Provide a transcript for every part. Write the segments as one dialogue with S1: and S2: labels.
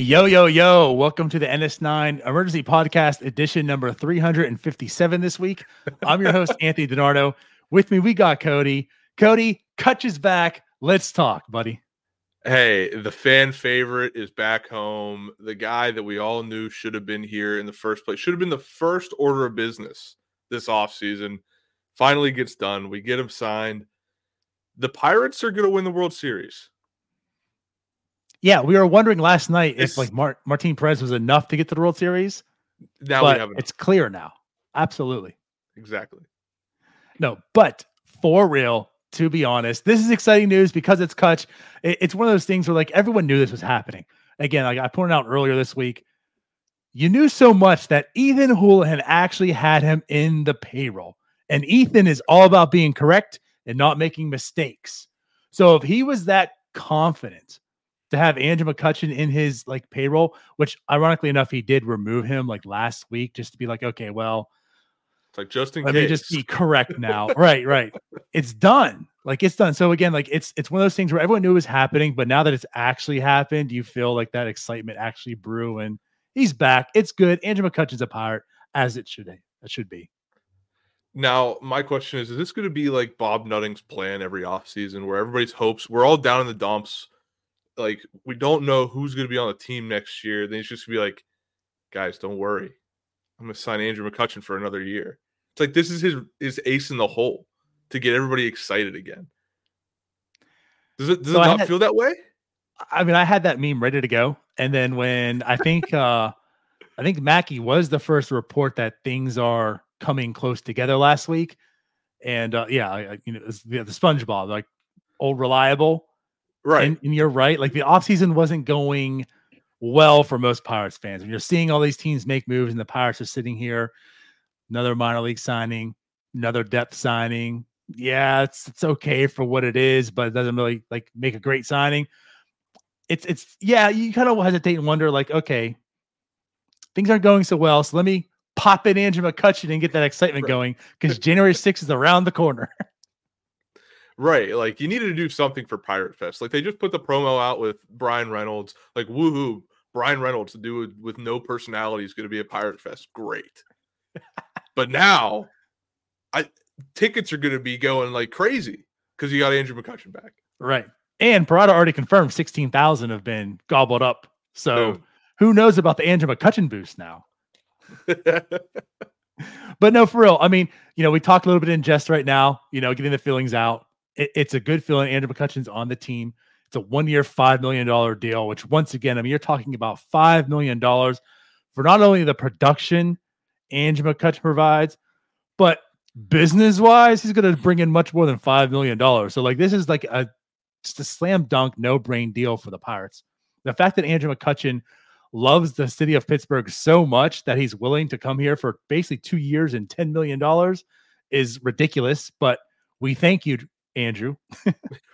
S1: Yo, yo, yo. Welcome to the NS9 Emergency Podcast edition number 357 this week. I'm your host, Anthony DiNardo. With me, we got Cody. Cody, Cutch is back. Let's talk, buddy.
S2: Hey, the fan favorite is back home. The guy that we all knew should have been here in the first place, should have been the first order of business this offseason. Finally gets done. We get him signed. The Pirates are going to win the World Series.
S1: Yeah, we were wondering last night it's, if like Mar- Martin Perez was enough to get to the World Series.
S2: Now we have
S1: it's clear now. Absolutely.
S2: Exactly.
S1: No, but for real, to be honest, this is exciting news because it's Cutch. It's one of those things where like everyone knew this was happening. Again, like I pointed out earlier this week, you knew so much that Ethan Hullihen actually had him in the payroll. And Ethan is all about being correct and not making mistakes. So if he was that confident to have Andrew McCutchen in his like payroll, which ironically enough, he did remove him like last week just to be like, okay, well,
S2: it's like just in
S1: let
S2: case.
S1: me just be correct now. right, right. It's done. Like it's done. So again, like it's it's one of those things where everyone knew it was happening, but now that it's actually happened, you feel like that excitement actually brew and he's back. It's good. Andrew McCutchen's a pirate, as it should it should be.
S2: Now, my question is: Is this going to be like Bob Nutting's plan every offseason where everybody's hopes we're all down in the dumps? Like we don't know who's going to be on the team next year. Then it's just be like, guys, don't worry. I'm going to sign Andrew McCutchen for another year. It's like this is his his ace in the hole to get everybody excited again. Does it does so it not had, feel that way?
S1: I mean, I had that meme ready to go, and then when I think uh I think Mackey was the first report that things are coming close together last week, and uh, yeah, you know, the SpongeBob like old reliable,
S2: right?
S1: And, and you're right. Like the offseason wasn't going well for most Pirates fans. When you're seeing all these teams make moves, and the Pirates are sitting here another minor league signing, another depth signing. Yeah, it's it's okay for what it is, but it doesn't really like make a great signing. It's it's yeah, you kind of hesitate and wonder, like, okay, things aren't going so well. So let me pop in Andrew McCutchen and get that excitement right. going because January 6th is around the corner.
S2: right. Like you needed to do something for Pirate Fest. Like they just put the promo out with Bryan Reynolds. Like, woohoo, Bryan Reynolds to do it with no personality is going to be a Pirate Fest. Great. But now, I tickets are going to be going like crazy because you got Andrew McCutchen back.
S1: Right. And Parada already confirmed 16,000 have been gobbled up. So Boom. who knows about the Andrew McCutchen boost now? but no, for real. I mean, you know, we talked a little bit in jest right now, you know, getting the feelings out. It, it's a good feeling. Andrew McCutchen's on the team. It's a one year, $5 million deal, which once again, I mean, you're talking about $5 million for not only the production Andrew McCutchen provides, but business wise, he's going to bring in much more than $5 million. So, like, this is like a just a slam dunk, no brain deal for the Pirates. The fact that Andrew McCutchen loves the city of Pittsburgh so much that he's willing to come here for basically two years and $10 million is ridiculous. But we thank you, Andrew.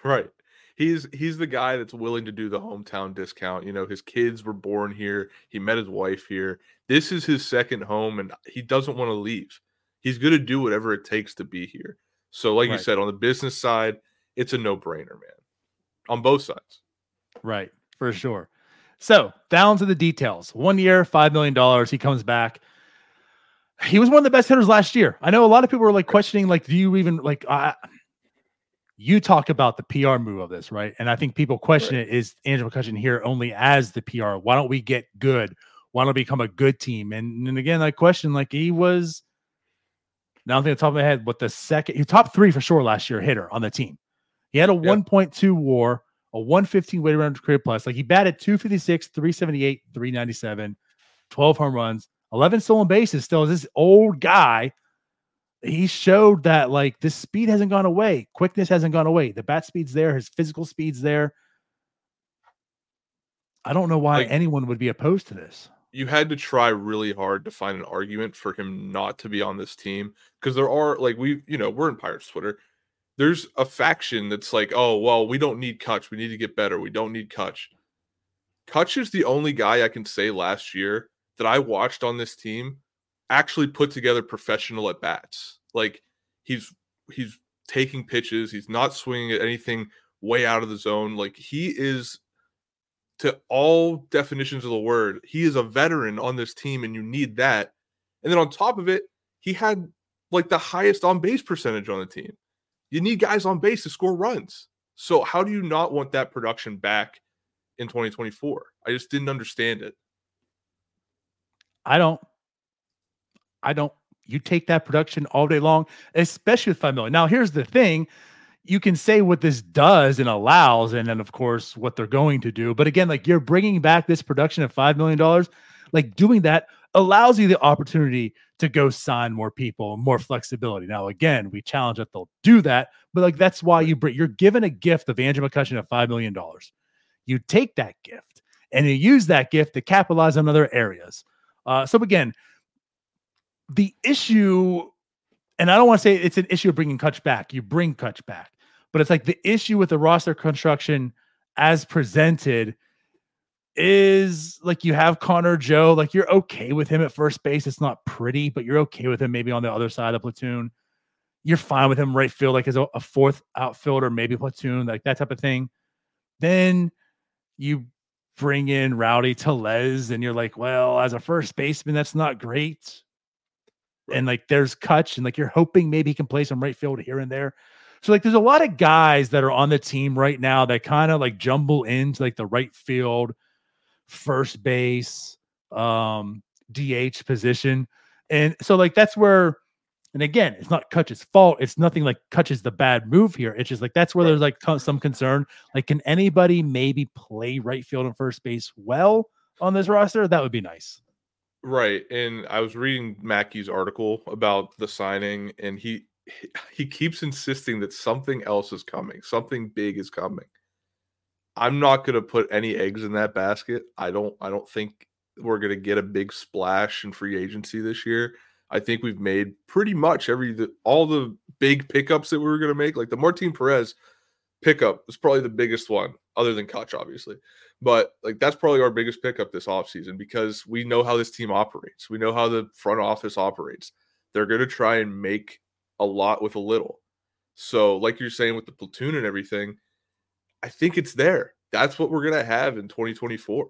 S2: right he's he's the guy that's willing to do the hometown discount. You know, his kids were born here. He met his wife here. This is his second home, and he doesn't want to leave. He's going to do whatever it takes to be here. So, like right. you said, on the business side, it's a no brainer, man, on both sides.
S1: Right, for sure. So, down to the details. One year, $5 million. He comes back. He was one of the best hitters last year. I know a lot of people were like questioning, like, do you even like, uh, you talk about the PR move of this, right? And I think people question right. it is Andrew McCutchen here only as the PR? Why don't we get good? Why don't we become a good team? And, and again, I question like he was now I think the top of my head, but the second he top three for sure last year hitter on the team. He had a yep. 1.2 war, a 115 weighted runs created plus. Like he batted 256, 378, 397, 12 home runs, 11 stolen bases. Still, this old guy he showed that like this speed hasn't gone away, quickness hasn't gone away. The bat speed's there, his physical speed's there. I don't know why like, anyone would be opposed to this.
S2: You had to try really hard to find an argument for him not to be on this team because there are like we, you know, we're in Pirates Twitter. There's a faction that's like, oh well, we don't need Cutch. We need to get better. We don't need Cutch. Cutch is the only guy I can say last year that I watched on this team actually put together professional at bats. Like he's he's taking pitches, he's not swinging at anything way out of the zone. Like he is to all definitions of the word. He is a veteran on this team, and you need that. And then on top of it, he had like the highest on base percentage on the team. You need guys on base to score runs. So how do you not want that production back in 2024? I just didn't understand it.
S1: I don't. I don't. You take that production all day long, especially with five million. Now, here's the thing: you can say what this does and allows, and then of course what they're going to do. But again, like you're bringing back this production of five million dollars, like doing that allows you the opportunity to go sign more people, more flexibility. Now, again, we challenge that they'll do that, but like that's why you bring you're given a gift of Andrew McCutchen of five million dollars. You take that gift and you use that gift to capitalize on other areas. Uh, so again, the issue, and I don't want to say it's an issue of bringing Cutch back. You bring Cutch back, but it's like the issue with the roster construction as presented is like you have Connor Joe, like you're okay with him at first base. It's not pretty, but you're okay with him maybe on the other side of the platoon. You're fine with him right field, like as a, fourth outfielder, maybe platoon, like that type of thing. Then you bring in Rowdy Tellez, and you're like, well, as a first baseman, that's not great. Right. And like there's Cutch, and like you're hoping maybe he can play some right field here and there. So like there's a lot of guys that are on the team right now that kind of like jumble into like the right field first base, um, DH position. And so like that's where and again, it's not Cutch's fault. It's nothing like Cutch's the bad move here. It's just like that's where there's like some concern. Like, can anybody maybe play right field and first base well on this roster? That would be nice.
S2: Right. And I was reading Mackey's article about the signing, and he he keeps insisting that something else is coming, something big is coming. I'm not going to put any eggs in that basket. I don't I don't think we're going to get a big splash in free agency this year. I think we've made pretty much every the, all the big pickups that we were going to make. Like the Martin Perez pickup was probably the biggest one, other than Cutch, obviously. But like that's probably our biggest pickup this offseason because we know how this team operates. We know how the front office operates. They're going to try and make a lot with a little. So, like you're saying with the platoon and everything, I think it's there. That's what we're gonna have in 2024.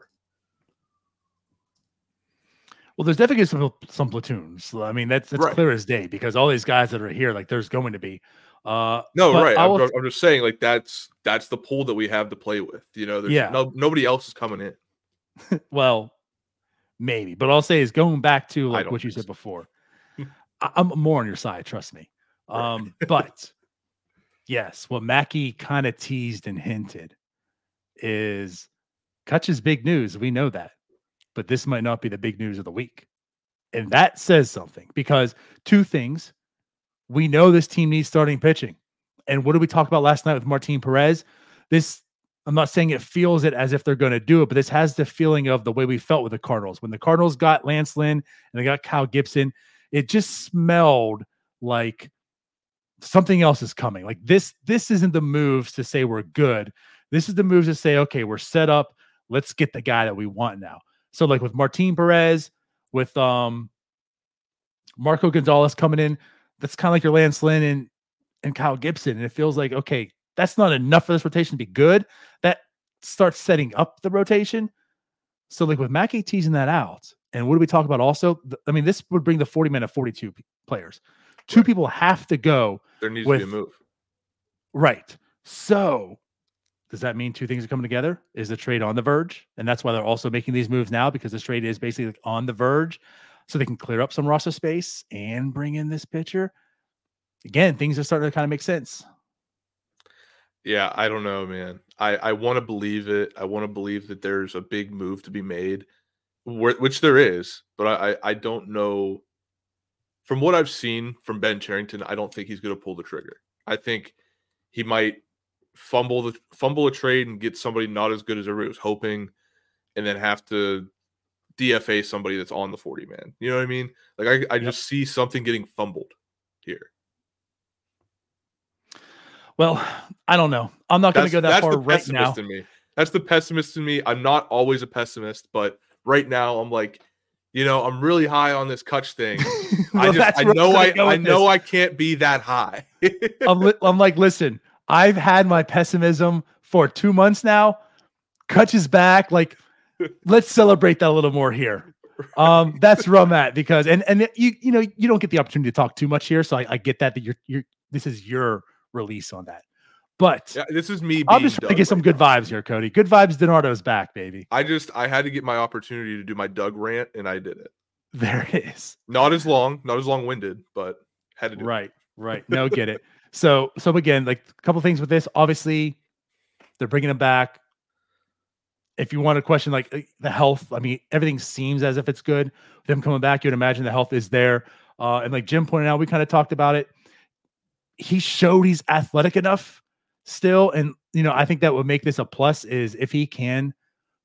S1: Well, there's definitely some some platoons. I mean, that's that's right. clear as day because all these guys that are here, like, there's going to be. Uh,
S2: no, right. I'm, I'm, just saying, like, that's that's the pool that we have to play with. You know, there's yeah. no nobody else is coming
S1: in. well, maybe, but I'll say is going back to like what you said so. before. I'm more on your side, trust me. Um, but yes, what Mackey kind of teased and hinted is Cutch's big news. We know that, but this might not be the big news of the week. And that says something because two things we know this team needs starting pitching. And what did we talk about last night with Martin Perez? This, I'm not saying it feels it as if they're going to do it, but this has the feeling of the way we felt with the Cardinals. When the Cardinals got Lance Lynn and they got Kyle Gibson, it just smelled like something else is coming. Like this, this isn't the moves to say we're good. This is the moves to say, okay, we're set up. Let's get the guy that we want now. So, like with Martin Perez, with um Marco Gonzalez coming in, that's kind of like your Lance Lynn and and Kyle Gibson. And it feels like, okay, that's not enough for this rotation to be good. That starts setting up the rotation. So, like with Mackey teasing that out, and what do we talk about also? I mean, this would bring the 40 men of 42 players. Two right. people have to go.
S2: There needs with, to be a move.
S1: Right. So does that mean two things are coming together? Is the trade on the verge? And that's why they're also making these moves now because this trade is basically on the verge. So they can clear up some roster space and bring in this pitcher. Again, things are starting to kind of make sense.
S2: Yeah, I don't know, man. I, I want to believe it. I want to believe that there's a big move to be made, which there is, but I, I don't know from what I've seen from Ben Cherington, I don't think he's going to pull the trigger. I think he might fumble the fumble a trade and get somebody not as good as everybody was hoping, and then have to DFA somebody that's on the 40 man. You know what I mean? Like I, I just see something getting fumbled here.
S1: Well, I don't know. I'm not going to go that far right now.
S2: In me. That's the pessimist in me. I'm not always a pessimist, but right now I'm like, you know, I'm really high on this Cutch thing. well, I just, I know, I, I know this. I can't be that high.
S1: I'm, li- I'm like, listen, I've had my pessimism for two months now. Cutch is back. Like, let's celebrate that a little more here. Um, that's where I'm at because and and you you know you don't get the opportunity to talk too much here, so I, I get that that you're you're this is your release on that. But
S2: Yeah, this is me.
S1: I'm just trying to get some
S2: right
S1: good
S2: now.
S1: vibes here, Cody. Good vibes. DiNardo's back, baby.
S2: I just I had to get my opportunity to do my Doug rant, and I did it.
S1: There it is.
S2: Not as long, not as long winded, but had to do it.
S1: Right, right. No, get it. So, so again, like a couple things with this. Obviously, they're bringing him back. If you want to question like uh, the health, I mean, everything seems as if it's good. Them coming back, you'd imagine the health is there. Uh, and like Jim pointed out, we kind of talked about it. He showed he's athletic enough still, and you know, I think that would make this a plus is if he can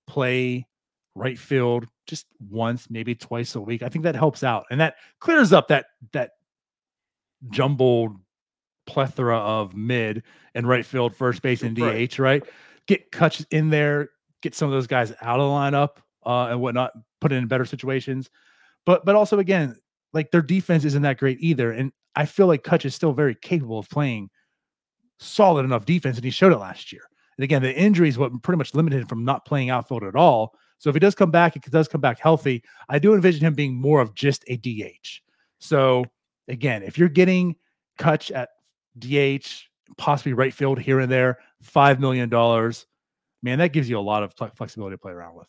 S1: play right field just once, maybe twice a week. I think that helps out, and that clears up that that jumbled plethora of mid and right field, first base, and
S2: Right.
S1: DH. Right, get Cutch in there, get some of those guys out of the lineup uh, and whatnot, put in better situations. But but also again, like their defense isn't that great either, and I feel like Cutch is still very capable of playing solid enough defense, and he showed it last year. And again, the injuries what pretty much limited him from not playing outfield at all. So if he does come back, it does come back healthy. I do envision him being more of just a DH. So again, if you're getting Cutch at DH, possibly right field here and there, five million dollars, man, that gives you a lot of fle- flexibility to play around with.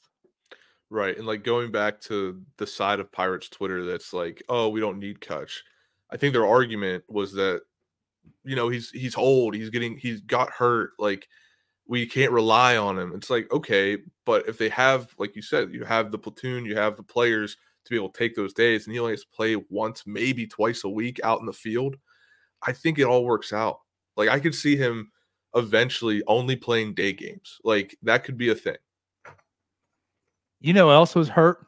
S2: Right. And like going back to the side of Pirates Twitter that's like, oh, we don't need Cutch. I think their argument was that, you know, he's he's old, he's getting he's got hurt, like we can't rely on him. It's like, okay, but if they have, like you said, you have the platoon, you have the players to be able to take those days, and he only has to play once, maybe twice a week out in the field. I think it all works out. Like I could see him eventually only playing day games. Like that could be a thing.
S1: You know, else was hurt?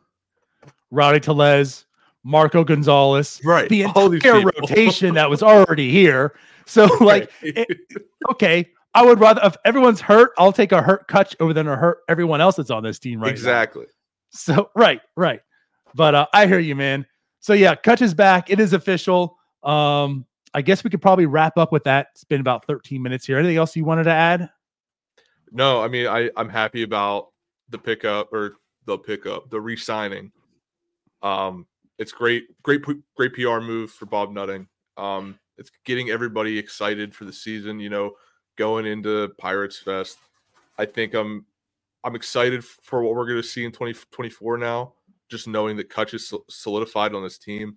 S1: Rowdy Tellez, Marco Gonzalez,
S2: Right.
S1: the entire rotation that was already here. So, like,
S2: Right.
S1: okay, I would rather if everyone's hurt, I'll take a hurt Cutch over than a hurt everyone else that's on this team right now.
S2: exactly.
S1: So right, right. But uh, I hear you, man. So yeah, Cutch is back. It is official. Um, I guess we could probably wrap up with that. It's been about 13 minutes here. Anything else you wanted to add?
S2: No, I mean, I I'm happy about the pickup or the pickup, the re-signing. Um, it's great, great, great PR move for Bob Nutting. Um, it's getting everybody excited for the season. You know, going into Pirates Fest. I think I'm I'm excited for what we're going to see in 2024 now. Just knowing that Cutch is solidified on this team.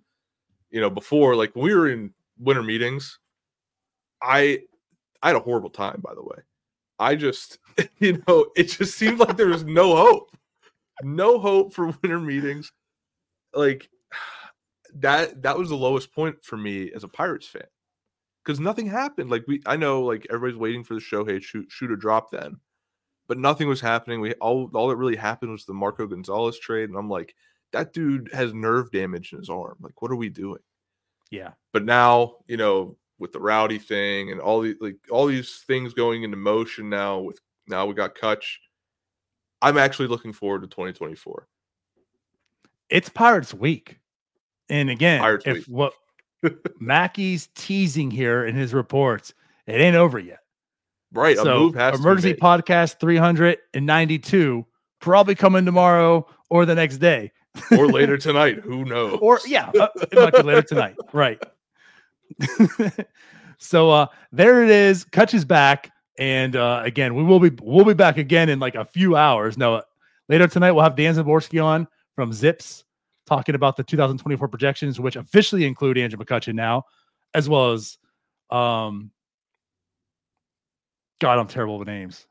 S2: You know, before like we were in winter meetings, I I had a horrible time. By the way, I just you know it just seemed like there was no hope, no hope for winter meetings. Like that that was the lowest point for me as a Pirates fan because nothing happened. Like we, I know like everybody's waiting for the Shohei shoot shoot or drop then, but nothing was happening. We all all that really happened was the Marco Gonzalez trade, and I'm like, that dude has nerve damage in his arm. Like, what are we doing?
S1: Yeah.
S2: But now, you know, with the rowdy thing and all these like all these things going into motion now, with now we got Cutch. I'm actually looking forward to 2024.
S1: It's Pirates week. And again,
S2: Pirates
S1: if
S2: week.
S1: what Mackey's teasing here in his reports, it ain't over yet.
S2: Right, a
S1: so
S2: move has to be
S1: emergency podcast 392 probably coming tomorrow or the next day.
S2: Or later tonight. Who knows?
S1: or yeah, uh, it might be later tonight. Right. so uh there it is. Cutch is back. And uh again, we will be we'll be back again in like a few hours. No, later tonight we'll have Dan Szymborski on from Zips talking about the 2024 projections, which officially include Andrew McCutchen now, as well as um God, I'm terrible with names.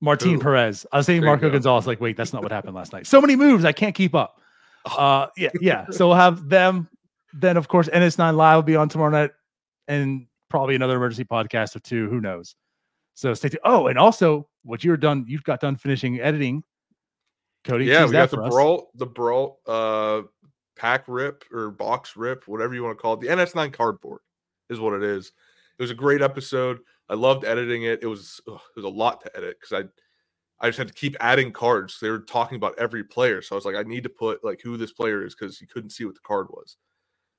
S1: Martin
S2: Who?
S1: Perez. I was saying Marco
S2: go.
S1: Gonzalez. Like, wait, that's not what happened last night. So many moves, I can't keep up. Uh, yeah, yeah. So we'll have them. Then, of course, NS9 Live will be on tomorrow night, and probably another emergency podcast or two. Who knows? So stay tuned. Oh, and also, what you're done, you've got done finishing editing. Cody,
S2: yeah, we got the brawl, the brawl, uh, pack rip or box rip, whatever you want to call it. The NS9 cardboard is what it is. It was a great episode. I loved editing it. It was ugh, it was a lot to edit because I I just had to keep adding cards. They were talking about every player, so I was like, I need to put like who this player is because you couldn't see what the card was.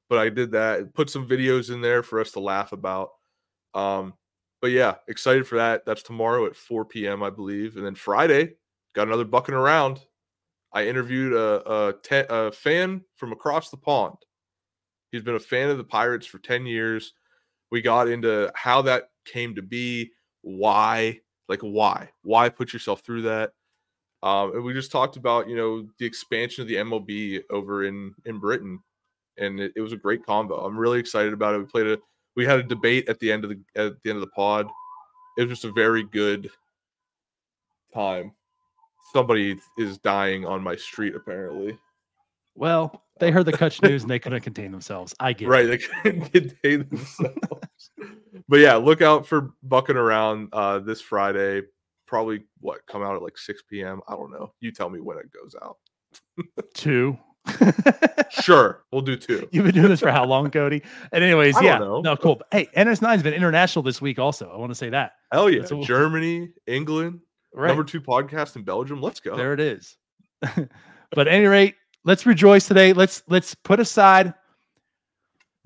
S2: But I did that. Put some videos in there for us to laugh about. Um, but yeah, excited for that. That's tomorrow at 4 p.m. I believe, and then Friday got another bucking around. I interviewed a, a, te- a fan from across the pond. He's been a fan of the Pirates for 10 years. We got into how that came to be, why, like why, why put yourself through that. Um, and we just talked about, you know, the expansion of the MLB over in in Britain, and it, it was a great combo. I'm really excited about it. We played a, we had a debate at the end of the at the end of the pod. It was just a very good time somebody is dying on my street apparently.
S1: Well, they heard the Cutch news and they couldn't contain themselves. I get
S2: right,
S1: it.
S2: they couldn't contain themselves. but yeah, look out for bucking around uh this Friday. Probably what come out at like 6 p.m. I don't know. You tell me when it goes out.
S1: Two.
S2: sure, we'll do two.
S1: You've been doing this for how long, Cody? And anyways, yeah, no, cool. Hey, NS9's been international this week. Also, I want to say that.
S2: Hell yeah, so, Germany, England, right. number two podcast in Belgium. Let's go.
S1: There it is. but at any rate, let's rejoice today. Let's let's put aside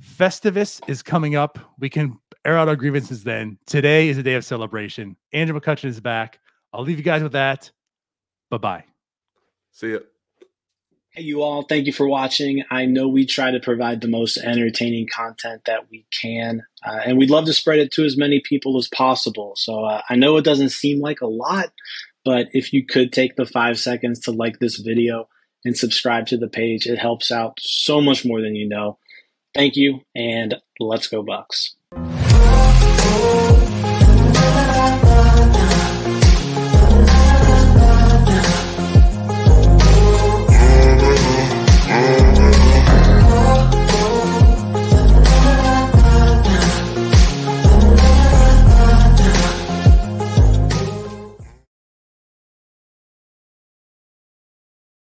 S1: Festivus is coming up. We can air out our grievances then. Today is a day of celebration. Andrew McCutchen is back. I'll leave you guys with that. Bye bye.
S2: See ya.
S3: Hey, you all. Thank you for watching. I know we try to provide the most entertaining content that we can, uh, and we'd love to spread it to as many people as possible. So uh, I know it doesn't seem like a lot, but if you could take the five seconds to like this video and subscribe to the page, it helps out so much more than you know. Thank you, and let's go, Bucks.